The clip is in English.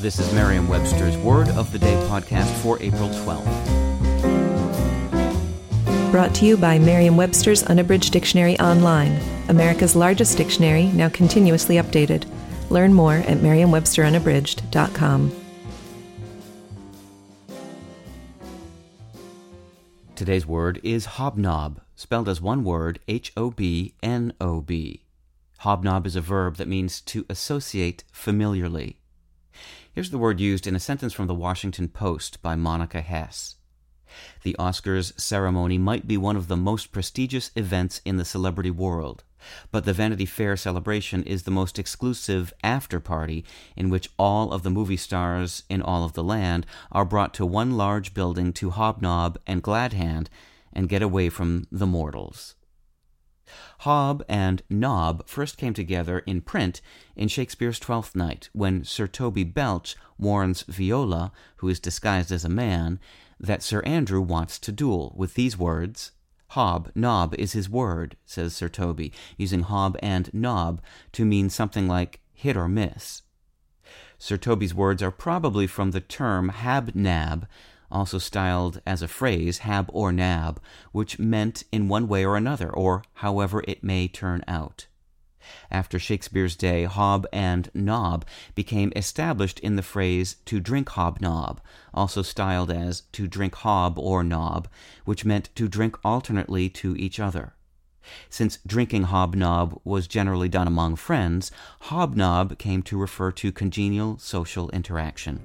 This is Merriam-Webster's Word of the Day podcast for April 12th. Brought to you by Merriam-Webster's Unabridged Dictionary Online, America's largest dictionary, now continuously updated. Learn more at merriam-websterunabridged.com. Today's word is hobnob, spelled as one word, H O B N O B. Hobnob is a verb that means to associate familiarly. Here's the word used in a sentence from the Washington Post by Monica Hesse. The Oscars ceremony might be one of the most prestigious events in the celebrity world, but the Vanity Fair celebration is the most exclusive after party in which all of the movie stars in all of the land are brought to one large building to hobnob and gladhand and get away from the mortals. Hob and Nob first came together in print in Shakespeare's Twelfth Night, when Sir Toby Belch warns Viola, who is disguised as a man, that Sir Andrew wants to duel, with these words Hob, nob is his word, says Sir Toby, using hob and nob to mean something like hit or miss. Sir Toby's words are probably from the term hab-nab, also styled as a phrase, hab or nab, which meant in one way or another, or however it may turn out. After Shakespeare's day, hob and nob became established in the phrase to drink hobnob, also styled as to drink hob or nob, which meant to drink alternately to each other. Since drinking hobnob was generally done among friends, hobnob came to refer to congenial social interaction.